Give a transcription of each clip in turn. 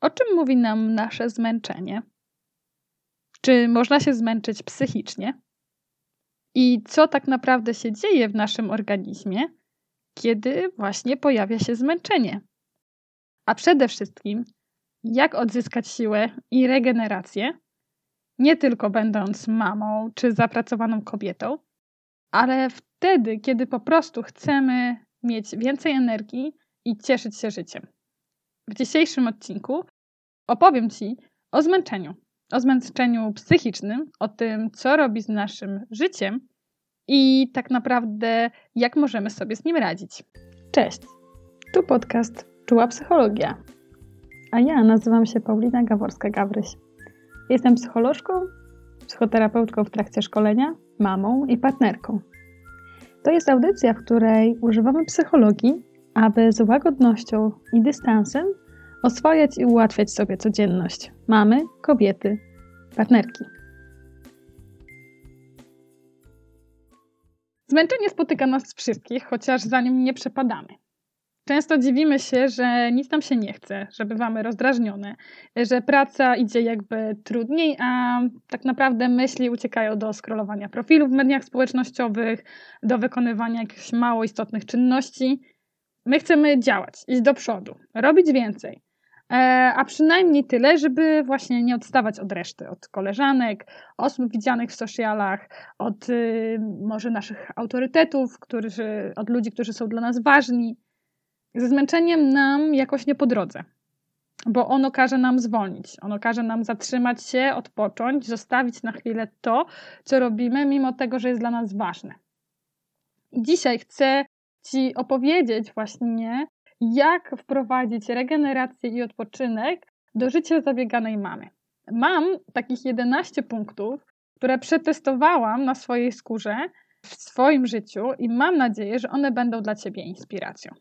O czym mówi nam nasze zmęczenie? Czy można się zmęczyć psychicznie? I co tak naprawdę się dzieje w naszym organizmie, kiedy właśnie pojawia się zmęczenie? A przede wszystkim, jak odzyskać siłę i regenerację, nie tylko będąc mamą czy zapracowaną kobietą, ale wtedy, kiedy po prostu chcemy mieć więcej energii i cieszyć się życiem. W dzisiejszym odcinku opowiem Ci o zmęczeniu. O zmęczeniu psychicznym, o tym, co robi z naszym życiem i tak naprawdę, jak możemy sobie z nim radzić. Cześć, tu podcast Czuła Psychologia, a ja nazywam się Paulina Gaworska-Gawryś. Jestem psycholożką, psychoterapeutką w trakcie szkolenia, mamą i partnerką. To jest audycja, w której używamy psychologii, aby z łagodnością i dystansem oswajać i ułatwiać sobie codzienność mamy, kobiety, partnerki. Zmęczenie spotyka nas wszystkich, chociaż za nim nie przepadamy. Często dziwimy się, że nic nam się nie chce, że bywamy rozdrażnione, że praca idzie jakby trudniej, a tak naprawdę myśli uciekają do scrollowania profilów w mediach społecznościowych, do wykonywania jakichś mało istotnych czynności. My chcemy działać, iść do przodu, robić więcej, e, a przynajmniej tyle, żeby właśnie nie odstawać od reszty, od koleżanek, osób widzianych w socialach, od y, może naszych autorytetów, którzy, od ludzi, którzy są dla nas ważni ze zmęczeniem nam jakoś nie po drodze, bo ono każe nam zwolnić, ono każe nam zatrzymać się, odpocząć, zostawić na chwilę to, co robimy, mimo tego, że jest dla nas ważne. I dzisiaj chcę Ci opowiedzieć właśnie, jak wprowadzić regenerację i odpoczynek do życia zabieganej mamy. Mam takich 11 punktów, które przetestowałam na swojej skórze w swoim życiu i mam nadzieję, że one będą dla Ciebie inspiracją.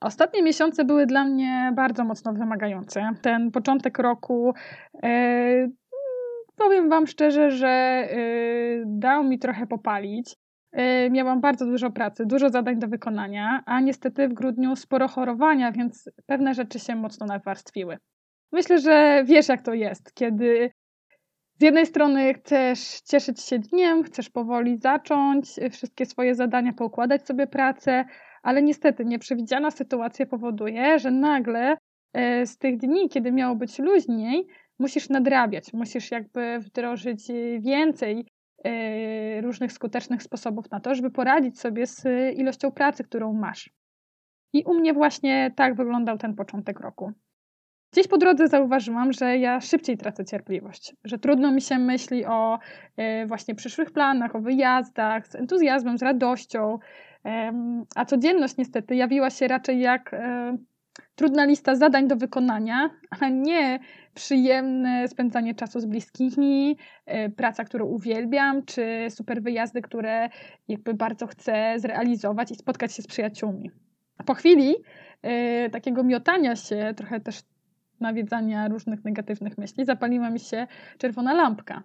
Ostatnie miesiące były dla mnie bardzo mocno wymagające. Ten początek roku, e, powiem Wam szczerze, że e, dał mi trochę popalić. E, miałam bardzo dużo pracy, dużo zadań do wykonania, a niestety w grudniu sporo chorowania, więc pewne rzeczy się mocno nawarstwiły. Myślę, że wiesz, jak to jest, kiedy z jednej strony chcesz cieszyć się dniem, chcesz powoli zacząć wszystkie swoje zadania, poukładać sobie pracę, ale niestety nieprzewidziana sytuacja powoduje, że nagle e, z tych dni, kiedy miało być luźniej, musisz nadrabiać, musisz jakby wdrożyć więcej różnych skutecznych sposobów na to, żeby poradzić sobie z ilością pracy, którą masz. I u mnie właśnie tak wyglądał ten początek roku. Gdzieś po drodze zauważyłam, że ja szybciej tracę cierpliwość, że trudno mi się myśli o e, właśnie przyszłych planach, o wyjazdach z entuzjazmem, z radością, a codzienność niestety jawiła się raczej jak e, trudna lista zadań do wykonania, a nie przyjemne spędzanie czasu z bliskimi, e, praca, którą uwielbiam, czy super wyjazdy, które jakby bardzo chcę zrealizować i spotkać się z przyjaciółmi. Po chwili e, takiego miotania się, trochę też nawiedzania różnych negatywnych myśli, zapaliła mi się czerwona lampka.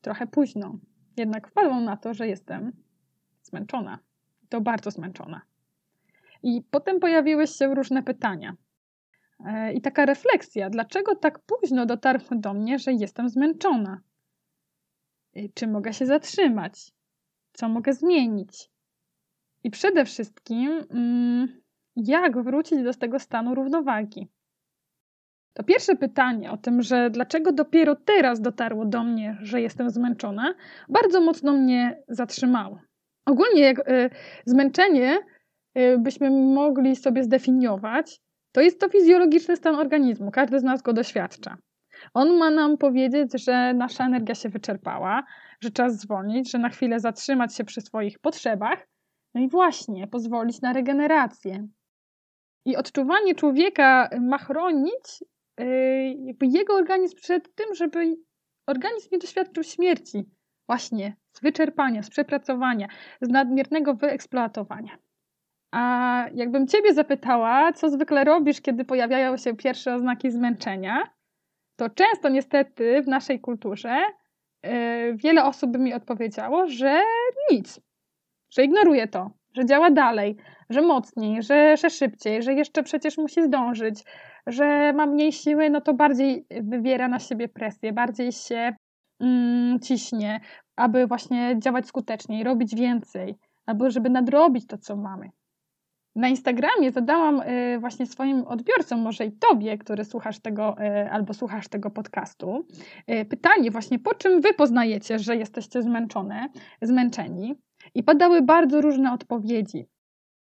Trochę późno. Jednak wpadłam na to, że jestem zmęczona to bardzo zmęczona. I potem pojawiły się różne pytania. E, I taka refleksja, dlaczego tak późno dotarło do mnie, że jestem zmęczona? E, czy mogę się zatrzymać? Co mogę zmienić? I przede wszystkim, mm, jak wrócić do tego stanu równowagi? To pierwsze pytanie o tym, że dlaczego dopiero teraz dotarło do mnie, że jestem zmęczona, bardzo mocno mnie zatrzymało. Ogólnie jak y, zmęczenie byśmy mogli sobie zdefiniować, to jest to fizjologiczny stan organizmu. Każdy z nas go doświadcza. On ma nam powiedzieć, że nasza energia się wyczerpała, że czas zwolnić, że na chwilę zatrzymać się przy swoich potrzebach, no i właśnie pozwolić na regenerację. I odczuwanie człowieka ma chronić yy, jakby jego organizm przed tym, żeby organizm nie doświadczył śmierci. Właśnie z wyczerpania, z przepracowania, z nadmiernego wyeksploatowania. A jakbym Ciebie zapytała, co zwykle robisz, kiedy pojawiają się pierwsze oznaki zmęczenia, to często niestety w naszej kulturze yy, wiele osób by mi odpowiedziało, że nic, że ignoruje to, że działa dalej, że mocniej, że, że szybciej, że jeszcze przecież musi zdążyć, że ma mniej siły, no to bardziej wywiera na siebie presję, bardziej się mm, ciśnie, aby właśnie działać skuteczniej, robić więcej, albo żeby nadrobić to, co mamy. Na Instagramie zadałam y, właśnie swoim odbiorcom, może i tobie, który słuchasz tego y, albo słuchasz tego podcastu, y, pytanie właśnie, po czym wy poznajecie, że jesteście zmęczone, zmęczeni? I padały bardzo różne odpowiedzi.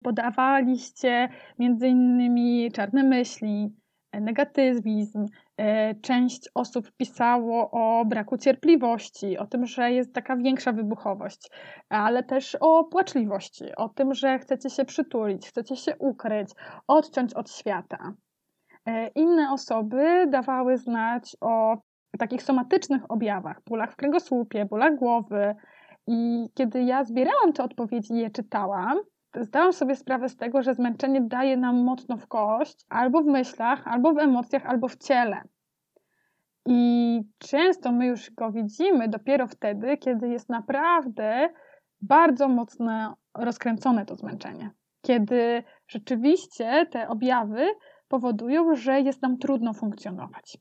Podawaliście między innymi czarne myśli, negatywizm. E, część osób pisało o braku cierpliwości, o tym, że jest taka większa wybuchowość, ale też o płaczliwości, o tym, że chcecie się przytulić, chcecie się ukryć, odciąć od świata. E, inne osoby dawały znać o takich somatycznych objawach, bólach w kręgosłupie, bólach głowy. I kiedy ja zbierałam te odpowiedzi i je czytałam, zdałam sobie sprawę z tego, że zmęczenie daje nam mocno w kość, albo w myślach, albo w emocjach, albo w ciele. I często my już go widzimy dopiero wtedy, kiedy jest naprawdę bardzo mocno rozkręcone to zmęczenie. Kiedy rzeczywiście te objawy powodują, że jest nam trudno funkcjonować.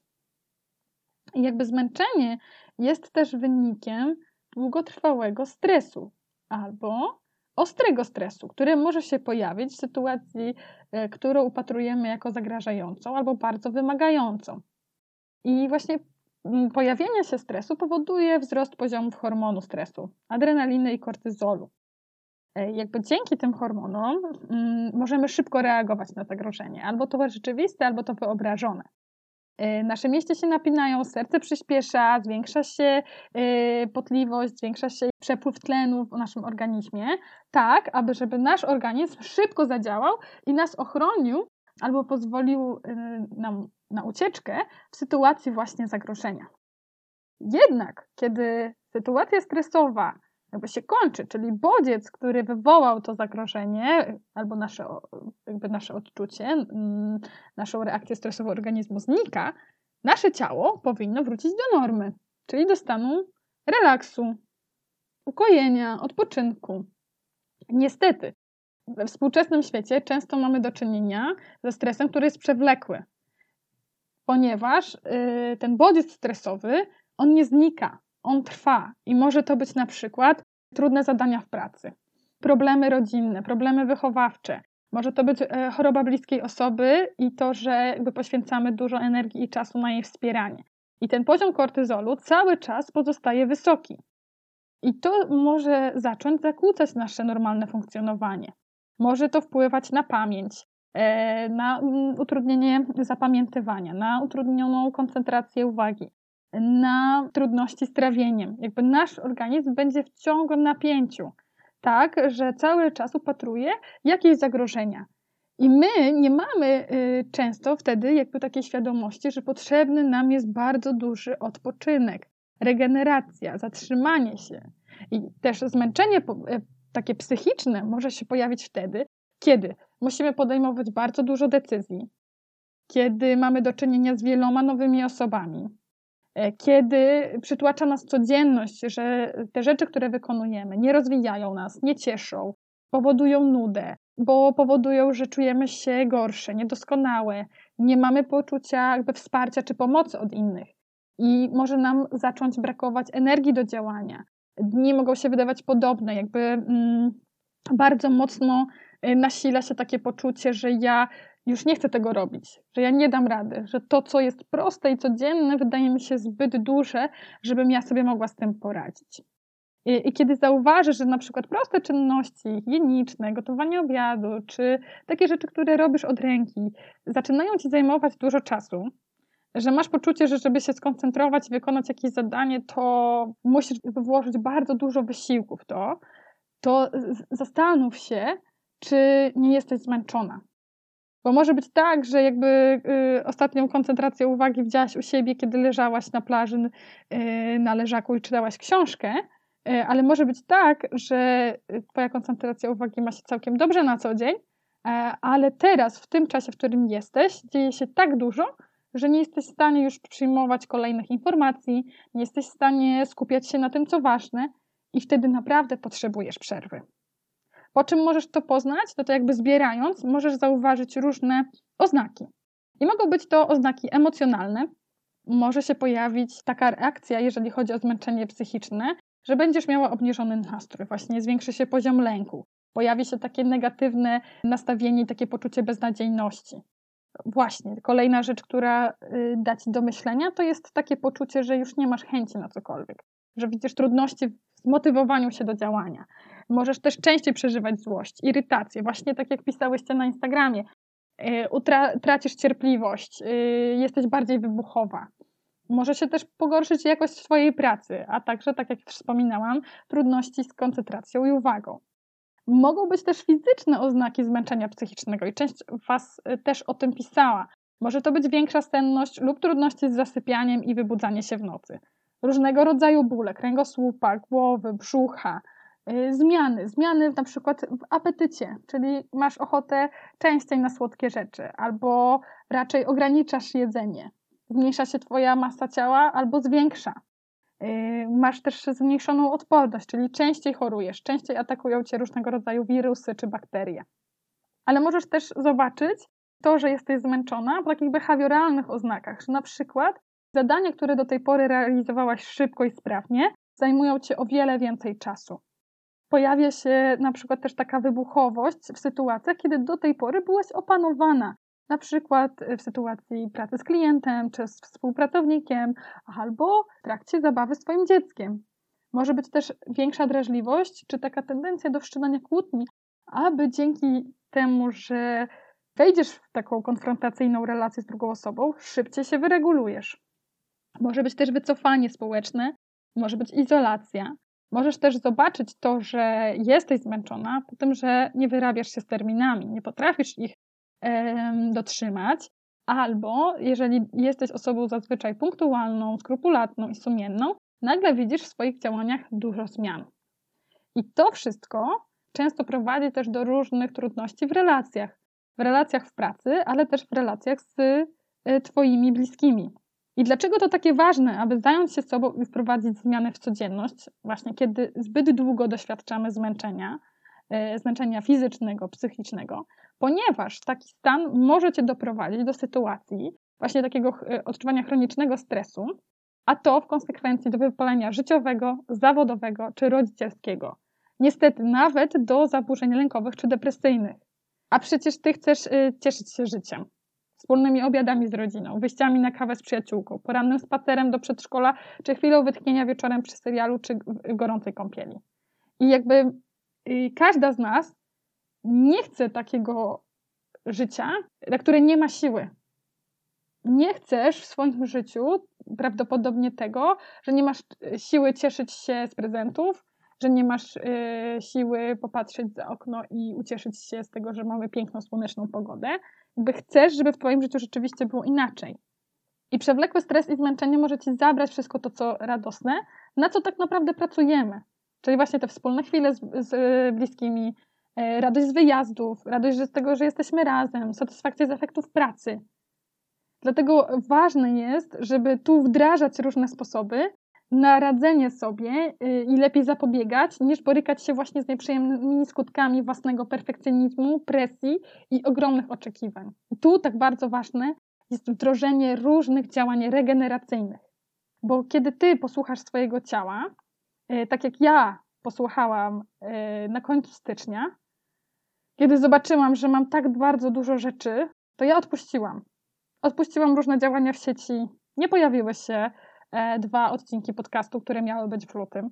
I jakby zmęczenie jest też wynikiem długotrwałego stresu albo ostrego stresu, który może się pojawić w sytuacji, e, którą upatrujemy jako zagrażającą albo bardzo wymagającą. I właśnie mm, pojawienie się stresu powoduje wzrost poziomów hormonu stresu, adrenaliny i kortyzolu. E, jakby dzięki tym hormonom mm, możemy szybko reagować na zagrożenie, albo to rzeczywiste, albo to wyobrażone. E, nasze mieście się napinają, serce przyspiesza, zwiększa się e, potliwość, zwiększa się przepływ tlenu w naszym organizmie, tak, aby żeby nasz organizm szybko zadziałał i nas ochronił albo pozwolił e, nam na ucieczkę w sytuacji właśnie zagrożenia. Jednak, kiedy sytuacja stresowa jakby się kończy, czyli bodziec, który wywołał to zagrożenie, albo nasze, jakby nasze odczucie, naszą reakcję stresową organizmu znika, nasze ciało powinno wrócić do normy, czyli do stanu relaksu, ukojenia, odpoczynku. Niestety, we współczesnym świecie często mamy do czynienia ze stresem, który jest przewlekły, ponieważ yy, ten bodziec stresowy, on nie znika, on trwa i może to być na przykład trudne zadania w pracy, problemy rodzinne, problemy wychowawcze. Może to być e, choroba bliskiej osoby i to, że jakby poświęcamy dużo energii i czasu na jej wspieranie. I ten poziom kortyzolu cały czas pozostaje wysoki. I to może zacząć zakłócać nasze normalne funkcjonowanie. Może to wpływać na pamięć, e, na mm, utrudnienie zapamiętywania, na utrudnioną koncentrację uwagi, na trudności z trawieniem. Jakby nasz organizm będzie w ciągłym napięciu, tak, że cały czas upatruje jakieś zagrożenia. I my nie mamy y, często wtedy jakby takiej świadomości, że potrzebny nam jest bardzo duży odpoczynek, regeneracja, zatrzymanie się. I też zmęczenie y, takie psychiczne może się pojawić wtedy, kiedy musimy podejmować bardzo dużo decyzji, kiedy mamy do czynienia z wieloma nowymi osobami, kiedy przytłacza nas codzienność, że te rzeczy, które wykonujemy, nie rozwijają nas, nie cieszą, powodują nudę, bo powodują, że czujemy się gorsze, niedoskonałe, nie mamy poczucia jakby wsparcia czy pomocy od innych. I może nam zacząć brakować energii do działania. Dni mogą się wydawać podobne, jakby mm, bardzo mocno e, nasila się takie poczucie, że ja już nie chcę tego robić, że ja nie dam rady, że to, co jest proste i codzienne, wydaje mi się zbyt duże, żebym ja sobie mogła z tym poradzić. I, I, kiedy zauważysz, że na przykład proste czynności higieniczne, gotowanie obiadu, czy takie rzeczy, które robisz od ręki, zaczynają ci zajmować dużo czasu, że masz poczucie, że żeby się skoncentrować i wykonać jakieś zadanie, to musisz włożyć bardzo dużo wysiłku w to, to zastanów się, czy nie jesteś zmęczona bo może być tak, że jakby y, ostatnią koncentrację uwagi widziałaś u siebie, kiedy leżałaś na plaży y, na leżaku i czytałaś książkę, y, ale może być tak, że twoja koncentracja uwagi ma się całkiem dobrze na co dzień, e, ale teraz, w tym czasie, w którym jesteś, dzieje się tak dużo, że nie jesteś w stanie już przyjmować kolejnych informacji, nie jesteś w stanie skupiać się na tym, co ważne i wtedy naprawdę potrzebujesz przerwy. Po czym możesz to poznać? No to jakby zbierając, możesz zauważyć różne oznaki. I mogą być to oznaki emocjonalne. Może się pojawić taka reakcja, jeżeli chodzi o zmęczenie psychiczne, że będziesz miała obniżony nastrój, właśnie zwiększy się poziom lęku, pojawi się takie negatywne nastawienie takie poczucie beznadziejności. Właśnie, kolejna rzecz, która y, da ci do myślenia, to jest takie poczucie, że już nie masz chęci na cokolwiek, że widzisz trudności w zmotywowaniu się do działania. Możesz też częściej przeżywać złość, irytację, właśnie tak jak pisałyście na Instagramie. Y, utra- tracisz cierpliwość, y, jesteś bardziej wybuchowa. Może się też pogorszyć jakość swojej pracy, a także, tak jak wspominałam, trudności z koncentracją i uwagą. Mogą być też fizyczne oznaki zmęczenia psychicznego i część Was y, też o tym pisała. Może to być większa senność lub trudności z zasypianiem i wybudzanie się w nocy. Różnego rodzaju bóle kręgosłupa, głowy, brzucha, zmiany. Zmiany na przykład w apetycie, czyli masz ochotę częściej na słodkie rzeczy, albo raczej ograniczasz jedzenie. Zmniejsza się Twoja masa ciała albo zwiększa. Yy, masz też zmniejszoną odporność, czyli częściej chorujesz, częściej atakują cię różnego rodzaju wirusy czy bakterie. Ale możesz też zobaczyć to, że jesteś zmęczona po takich behawioralnych oznakach, że na przykład zadania, które do tej pory realizowałaś szybko i sprawnie, zajmują cię o wiele więcej czasu. Pojawia się na przykład też taka wybuchowość w sytuacjach, kiedy do tej pory byłaś opanowana, na przykład y, w sytuacji pracy z klientem czy z współpracownikiem, albo w trakcie zabawy swoim dzieckiem. Może być też większa drażliwość, czy taka tendencja do wszczynania kłótni, aby dzięki temu, że wejdziesz w taką konfrontacyjną relację z drugą osobą, szybciej się wyregulujesz. Może być też wycofanie społeczne, może być izolacja. Możesz też zobaczyć to, że jesteś zmęczona, po tym, że nie wyrabiasz się z terminami, nie potrafisz ich dotrzymać, albo jeżeli jesteś osobą zazwyczaj punktualną, skrupulatną i sumienną, nagle widzisz w swoich działaniach dużo zmian. I to wszystko często prowadzi też do różnych trudności w relacjach. W relacjach w pracy, ale też w relacjach z y, Twoimi bliskimi. I dlaczego to takie ważne, aby zająć się sobą i wprowadzić zmiany w codzienność, właśnie kiedy zbyt długo doświadczamy zmęczenia, y, zmęczenia fizycznego, psychicznego? ponieważ taki stan może cię doprowadzić do sytuacji właśnie takiego e, odczuwania chronicznego stresu, a to w konsekwencji do wypalenia życiowego, zawodowego czy rodzicielskiego. Niestety nawet do zaburzeń lękowych czy depresyjnych. A przecież ty chcesz e, cieszyć się życiem, wspólnymi obiadami z rodziną, wyjściami na kawę z przyjaciółką, porannym spacerem do przedszkola, czy chwilą wytchnienia wieczorem przy serialu, czy gorącej kąpieli. I jakby każda z nas nie chcę takiego życia, na które nie ma siły. Nie chcesz w swoim życiu prawdopodobnie tego, że nie masz e, siły cieszyć się z prezentów, że nie masz y, siły popatrzeć za okno i ucieszyć się z tego, że mamy piękną, słoneczną pogodę. Jakby chcesz, żeby w Twoim życiu rzeczywiście było inaczej. I przewlekły stres i zmęczenie może Ci zabrać wszystko to, co radosne, na co tak naprawdę pracujemy. Czyli właśnie te wspólne chwile z, z bliskimi, E, radość z wyjazdów, radość z tego, że jesteśmy razem, satysfakcja z efektów pracy. Dlatego ważne jest, żeby tu wdrażać różne sposoby na radzenie sobie y, i lepiej zapobiegać, niż borykać się właśnie z nieprzyjemnymi skutkami własnego perfekcjonizmu, presji i ogromnych oczekiwań. I tu tak bardzo ważne jest wdrożenie różnych działań regeneracyjnych. Bo kiedy ty posłuchasz swojego ciała, y, tak jak ja posłuchałam y, na końcu stycznia, kiedy zobaczyłam, że mam tak bardzo dużo rzeczy, to ja odpuściłam. Odpuściłam różne działania w sieci. Nie pojawiły się dwa odcinki podcastu, które miały być w lutym.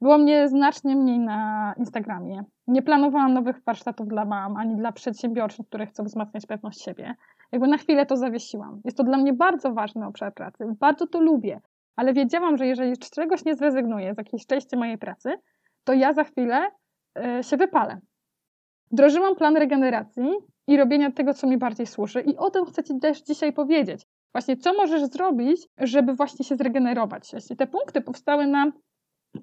Było mnie znacznie mniej na Instagramie. Nie planowałam nowych warsztatów dla mam, ani dla przedsiębiorców, które chcą wzmacniać pewność siebie. Jakby na chwilę to zawiesiłam. Jest to dla mnie bardzo ważny obszar pracy. Bardzo to lubię. Ale wiedziałam, że jeżeli z czegoś nie zrezygnuję, z jakiejś części mojej pracy, to ja za chwilę y, się wypalę. Wdrożyłam plan regeneracji i robienia tego, co mi bardziej służy, i o tym chcę Ci też dzisiaj powiedzieć. Właśnie, co możesz zrobić, żeby właśnie się zregenerować. Jeśli te punkty powstały na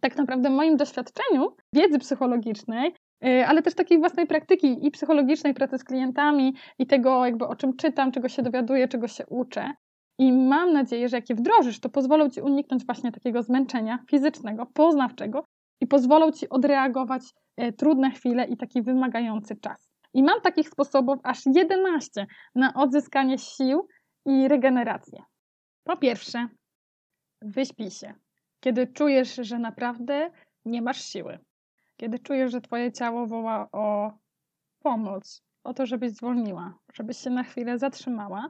tak naprawdę moim doświadczeniu wiedzy psychologicznej, y, ale też takiej własnej praktyki i psychologicznej pracy z klientami i tego, jakby o czym czytam, czego się dowiaduję, czego się uczę. I mam nadzieję, że jak je wdrożysz, to pozwolą ci uniknąć właśnie takiego zmęczenia fizycznego, poznawczego i pozwolą ci odreagować E, trudne chwile i taki wymagający czas. I mam takich sposobów aż 11 na odzyskanie sił i regenerację. Po pierwsze, wyśpij się. Kiedy czujesz, że naprawdę nie masz siły. Kiedy czujesz, że twoje ciało woła o pomoc, o to, żebyś zwolniła, żebyś się na chwilę zatrzymała,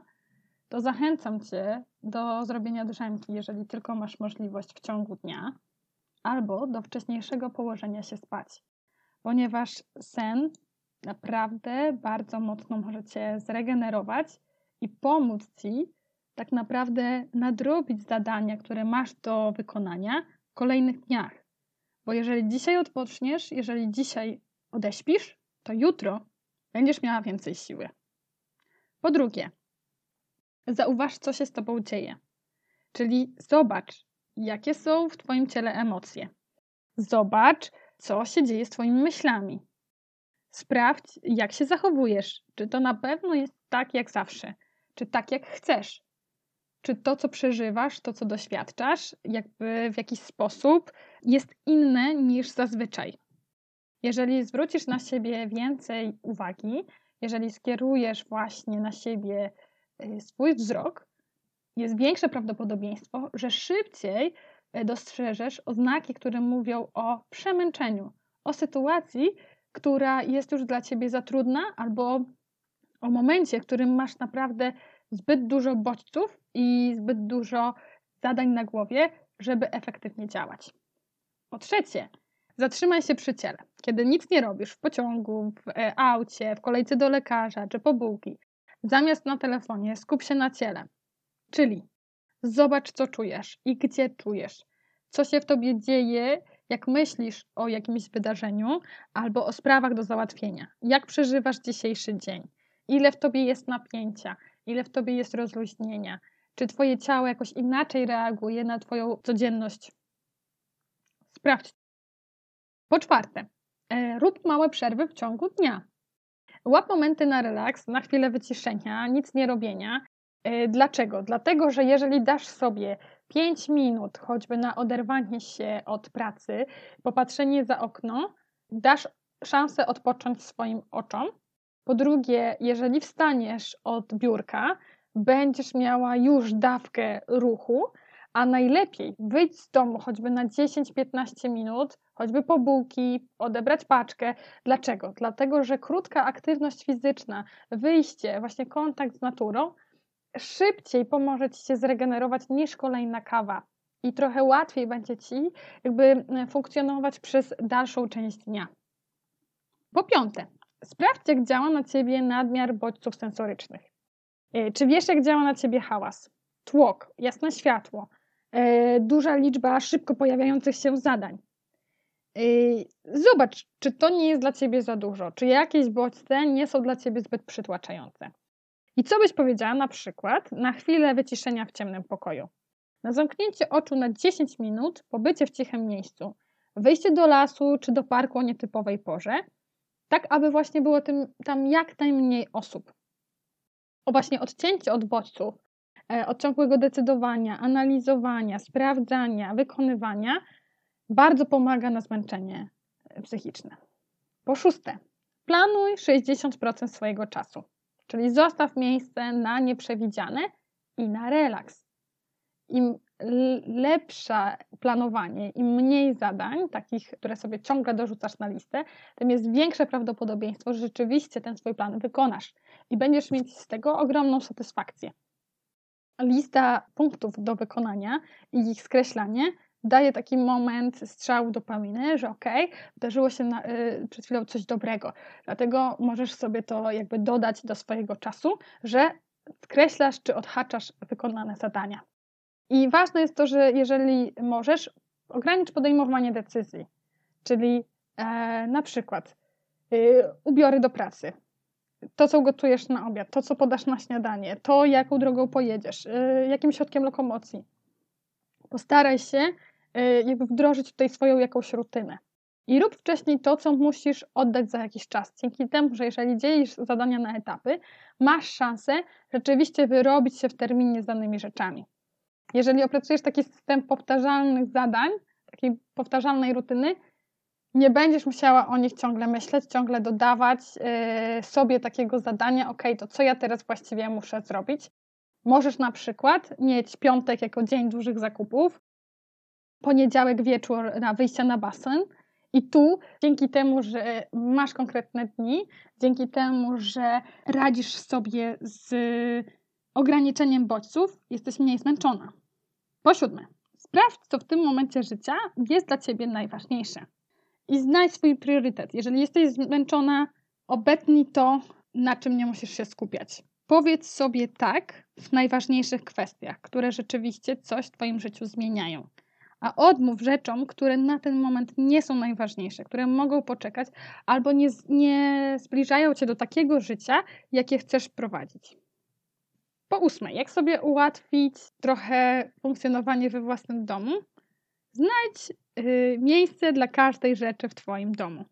to zachęcam cię do zrobienia drzemki, jeżeli tylko masz możliwość w ciągu dnia, albo do wcześniejszego położenia się spać, ponieważ sen naprawdę bardzo mocno może cię zregenerować i pomóc ci tak naprawdę nadrobić zadania, które masz do wykonania w kolejnych dniach. Bo jeżeli dzisiaj odpoczniesz, jeżeli dzisiaj odeśpisz, to jutro będziesz miała więcej siły. Po drugie, zauważ, co się z tobą dzieje. Czyli zobacz, jakie są w twoim ciele emocje. Zobacz, co się dzieje z twoimi myślami. Sprawdź, jak się zachowujesz. Czy to na pewno jest tak jak zawsze, czy tak jak chcesz. Czy to, co przeżywasz, to, co doświadczasz, jakby w jakiś sposób jest inne niż zazwyczaj. Jeżeli zwrócisz na siebie więcej uwagi, jeżeli skierujesz właśnie na siebie y, swój wzrok, jest większe prawdopodobieństwo, że szybciej y, dostrzeżesz oznaki, które mówią o przemęczeniu, o sytuacji, która jest już dla ciebie za trudna, albo o momencie, w którym masz naprawdę zbyt dużo bodźców i zbyt dużo zadań na głowie, żeby efektywnie działać. Po trzecie, zatrzymaj się przy ciele. Kiedy nic nie robisz w pociągu, w e, aucie, w kolejce do lekarza czy po bułki, zamiast na telefonie skup się na ciele. Czyli zobacz, co czujesz i gdzie czujesz, co się w tobie dzieje, jak myślisz o jakimś wydarzeniu albo o sprawach do załatwienia. Jak przeżywasz dzisiejszy dzień? Ile w tobie jest napięcia? Ile w tobie jest rozluźnienia? Czy twoje ciało jakoś inaczej reaguje na twoją codzienność? Sprawdź. Po czwarte, e, rób małe przerwy w ciągu dnia. Łap momenty na relaks, na chwilę wyciszenia, nic nie robienia. E, dlaczego? Dlatego, że jeżeli dasz sobie 5 minut choćby na oderwanie się od pracy, popatrzenie za okno, dasz szansę odpocząć swoim oczom. Po drugie, jeżeli wstaniesz od biurka, będziesz miała już dawkę ruchu, a najlepiej wyjść z domu choćby na 10-15 minut, choćby po bułki, odebrać paczkę. Dlaczego? Dlatego, że krótka aktywność fizyczna, wyjście, właśnie kontakt z naturą szybciej pomoże Ci się zregenerować niż kolejna kawa. I trochę łatwiej będzie Ci jakby e, funkcjonować przez dalszą część dnia. Po piąte, sprawdź, jak działa na Ciebie nadmiar bodźców sensorycznych. E, czy wiesz, jak działa na Ciebie hałas, tłok, jasne światło, e, duża liczba szybko pojawiających się zadań? Zobacz, czy to nie jest dla Ciebie za dużo, czy jakieś bodźce nie są dla Ciebie zbyt przytłaczające. I co byś powiedziała na przykład na chwilę wyciszenia w ciemnym pokoju? Na zamknięcie oczu na 10 minut, pobycie w cichym miejscu, wyjście do lasu czy do parku o nietypowej porze, tak aby właśnie było tym, tam jak najmniej osób. O właśnie odcięcie od bodźców, e, od ciągłego decydowania, analizowania, sprawdzania, wykonywania bardzo pomaga na zmęczenie e, psychiczne. Po szóste, planuj 60% swojego czasu. Czyli zostaw miejsce na nieprzewidziane i na relaks. Im lepsze planowanie, im mniej zadań, takich, które sobie ciągle dorzucasz na listę, tym jest większe prawdopodobieństwo, że rzeczywiście ten swój plan wykonasz i będziesz mieć z tego ogromną satysfakcję. Lista punktów do wykonania i ich skreślanie daje taki moment strzału dopaminy, że okej, okay, wydarzyło się na, y, przed chwilą coś dobrego. Dlatego możesz sobie to jakby dodać do swojego czasu, że skreślasz czy odhaczasz wykonane zadania. I ważne jest to, że jeżeli możesz, ogranicz podejmowanie decyzji. Czyli e, na przykład y, ubiory do pracy, to, co gotujesz na obiad, to, co podasz na śniadanie, to, jaką drogą pojedziesz, y, jakim środkiem lokomocji. Postaraj się Y, jakby wdrożyć tutaj swoją jakąś rutynę. I rób wcześniej to, co musisz oddać za jakiś czas. Dzięki temu, że jeżeli dzielisz zadania na etapy, masz szansę rzeczywiście wyrobić się w terminie z danymi rzeczami. Jeżeli opracujesz taki system powtarzalnych zadań, takiej powtarzalnej rutyny, nie będziesz musiała o nich ciągle myśleć, ciągle dodawać yy, sobie takiego zadania, ok, to co ja teraz właściwie muszę zrobić, Możesz na przykład mieć piątek jako dzień dużych zakupów, poniedziałek wieczór na wyjście na basen. I tu, dzięki temu, że masz konkretne dni, dzięki temu, że radzisz sobie z ograniczeniem bodźców, jesteś mniej zmęczona. Po siódme, sprawdź, co w tym momencie życia jest dla ciebie najważniejsze. I znajdź swój priorytet. Jeżeli jesteś zmęczona, obetnij to, na czym nie musisz się skupiać. Powiedz sobie tak w najważniejszych kwestiach, które rzeczywiście coś w Twoim życiu zmieniają. A odmów rzeczom, które na ten moment nie są najważniejsze, które mogą poczekać albo nie, nie zbliżają Cię do takiego życia, jakie chcesz prowadzić. Po ósme, jak sobie ułatwić trochę funkcjonowanie we własnym domu? Znajdź yy, miejsce dla każdej rzeczy w Twoim domu.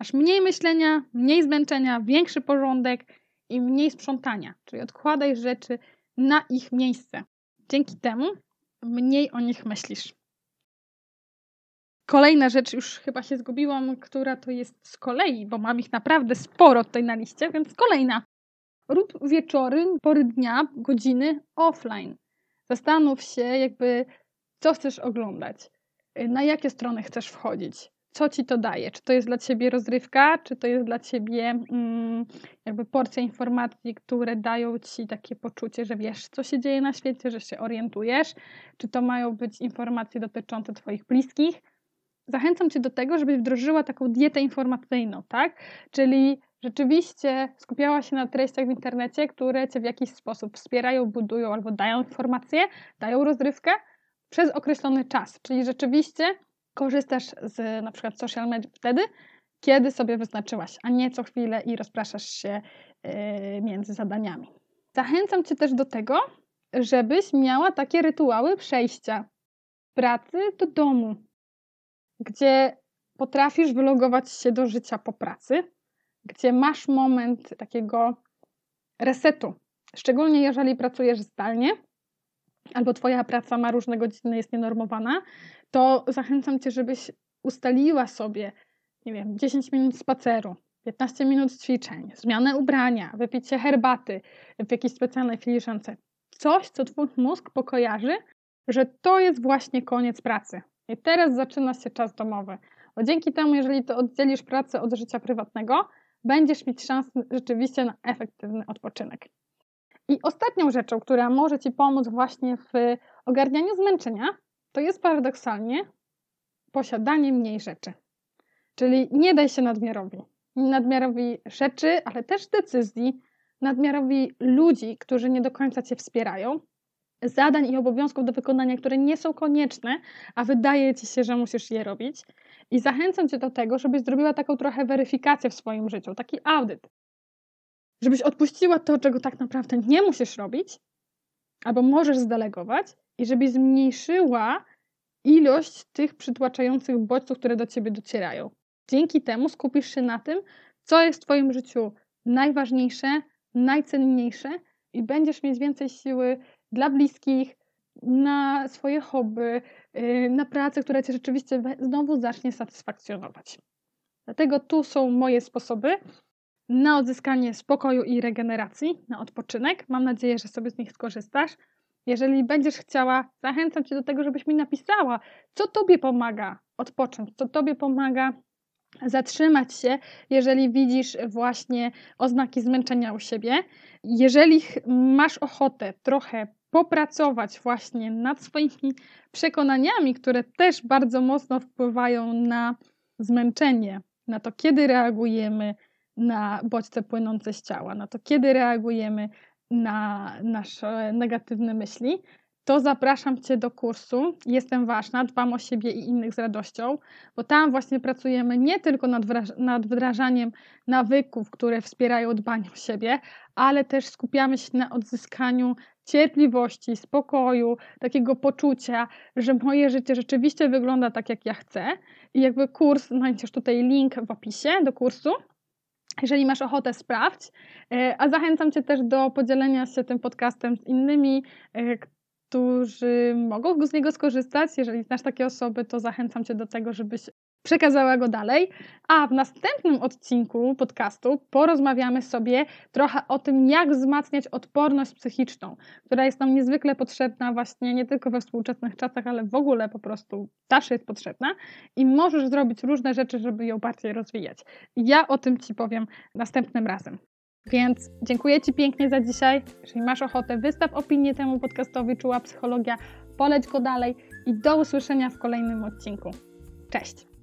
Masz mniej myślenia, mniej zmęczenia, większy porządek i mniej sprzątania, czyli odkładaj rzeczy na ich miejsce. Dzięki temu mniej o nich myślisz. Kolejna rzecz, już chyba się zgubiłam, która to jest z kolei, bo mam ich naprawdę sporo tutaj na liście, więc kolejna. Rób wieczory, pory dnia, godziny offline. Zastanów się, jakby, co chcesz oglądać, na jakie strony chcesz wchodzić, co ci to daje. Czy to jest dla ciebie rozrywka, czy to jest dla ciebie mm, jakby porcja informacji, które dają ci takie poczucie, że wiesz, co się dzieje na świecie, że się orientujesz, czy to mają być informacje dotyczące twoich bliskich. Zachęcam cię do tego, żebyś wdrożyła taką dietę informacyjną, tak? Czyli rzeczywiście skupiała się na treściach w internecie, które cię w jakiś sposób wspierają, budują albo dają informacje, dają rozrywkę przez określony czas. Czyli rzeczywiście korzystasz z na przykład social media wtedy, kiedy sobie wyznaczyłaś, a nie co chwilę i rozpraszasz się yy, między zadaniami. Zachęcam Cię też do tego, żebyś miała takie rytuały przejścia pracy do domu, gdzie potrafisz wylogować się do życia po pracy, gdzie masz moment takiego resetu. Szczególnie jeżeli pracujesz zdalnie, albo Twoja praca ma różne godziny, jest nienormowana, to zachęcam Cię, żebyś ustaliła sobie, nie wiem, 10 minut spaceru, 15 minut ćwiczeń, zmianę ubrania, wypicie herbaty w jakiejś specjalnej filiżance. Coś, co Twój mózg pokojarzy, że to jest właśnie koniec pracy. I teraz zaczyna się czas domowy. Bo dzięki temu, jeżeli to oddzielisz pracę od życia prywatnego, będziesz mieć szansę rzeczywiście na efektywny odpoczynek. I ostatnią rzeczą, która może Ci pomóc właśnie w ogarnianiu zmęczenia, to jest paradoksalnie posiadanie mniej rzeczy. Czyli nie daj się nadmiarowi. Nadmiarowi rzeczy, ale też decyzji, nadmiarowi ludzi, którzy nie do końca Cię wspierają, zadań i obowiązków do wykonania, które nie są konieczne, a wydaje Ci się, że musisz je robić. I zachęcam Cię do tego, żebyś zrobiła taką trochę weryfikację w swoim życiu, taki audyt. Żebyś odpuściła to, czego tak naprawdę nie musisz robić, albo możesz zdelegować, i żebyś zmniejszyła ilość tych przytłaczających bodźców, które do ciebie docierają. Dzięki temu skupisz się na tym, co jest w Twoim życiu najważniejsze, najcenniejsze i będziesz mieć więcej siły dla bliskich, na swoje hobby, y, na pracę, która Cię rzeczywiście znowu zacznie satysfakcjonować. Dlatego tu są moje sposoby na odzyskanie spokoju i regeneracji, na odpoczynek. Mam nadzieję, że sobie z nich skorzystasz. Jeżeli będziesz chciała, zachęcam Cię do tego, żebyś mi napisała, co Tobie pomaga odpocząć, co Tobie pomaga zatrzymać się, jeżeli widzisz właśnie oznaki zmęczenia u siebie. Jeżeli masz ochotę trochę popracować właśnie nad swoimi przekonaniami, które też bardzo mocno wpływają na zmęczenie, na to, kiedy reagujemy na bodźce płynące z ciała, na to, kiedy reagujemy na nasze negatywne myśli, to zapraszam Cię do kursu Jestem Ważna, dbam o siebie i innych z radością, bo tam właśnie pracujemy nie tylko nad, nad wdrażaniem nawyków, które wspierają dbanie o siebie, ale też skupiamy się na odzyskaniu cierpliwości, spokoju, takiego poczucia, że moje życie rzeczywiście wygląda tak, jak ja chcę. I jakby kurs, znajdziesz tutaj link w opisie do kursu. Jeżeli masz ochotę, sprawdź. E, a zachęcam Cię też do podzielenia się tym podcastem z innymi, e, którzy mogą z niego skorzystać. Jeżeli znasz takie osoby, to zachęcam Cię do tego, żebyś przekazała go dalej. A w następnym odcinku podcastu porozmawiamy sobie trochę o tym, jak wzmacniać odporność psychiczną, która jest nam niezwykle potrzebna właśnie nie tylko we współczesnych czasach, ale w ogóle po prostu zawsze jest potrzebna i możesz zrobić różne rzeczy, żeby ją bardziej rozwijać. Ja o tym Ci powiem następnym razem. Więc dziękuję Ci pięknie za dzisiaj. Jeżeli masz ochotę, wystaw opinię temu podcastowi Czuła Psychologia, poleć go dalej i do usłyszenia w kolejnym odcinku. Cześć!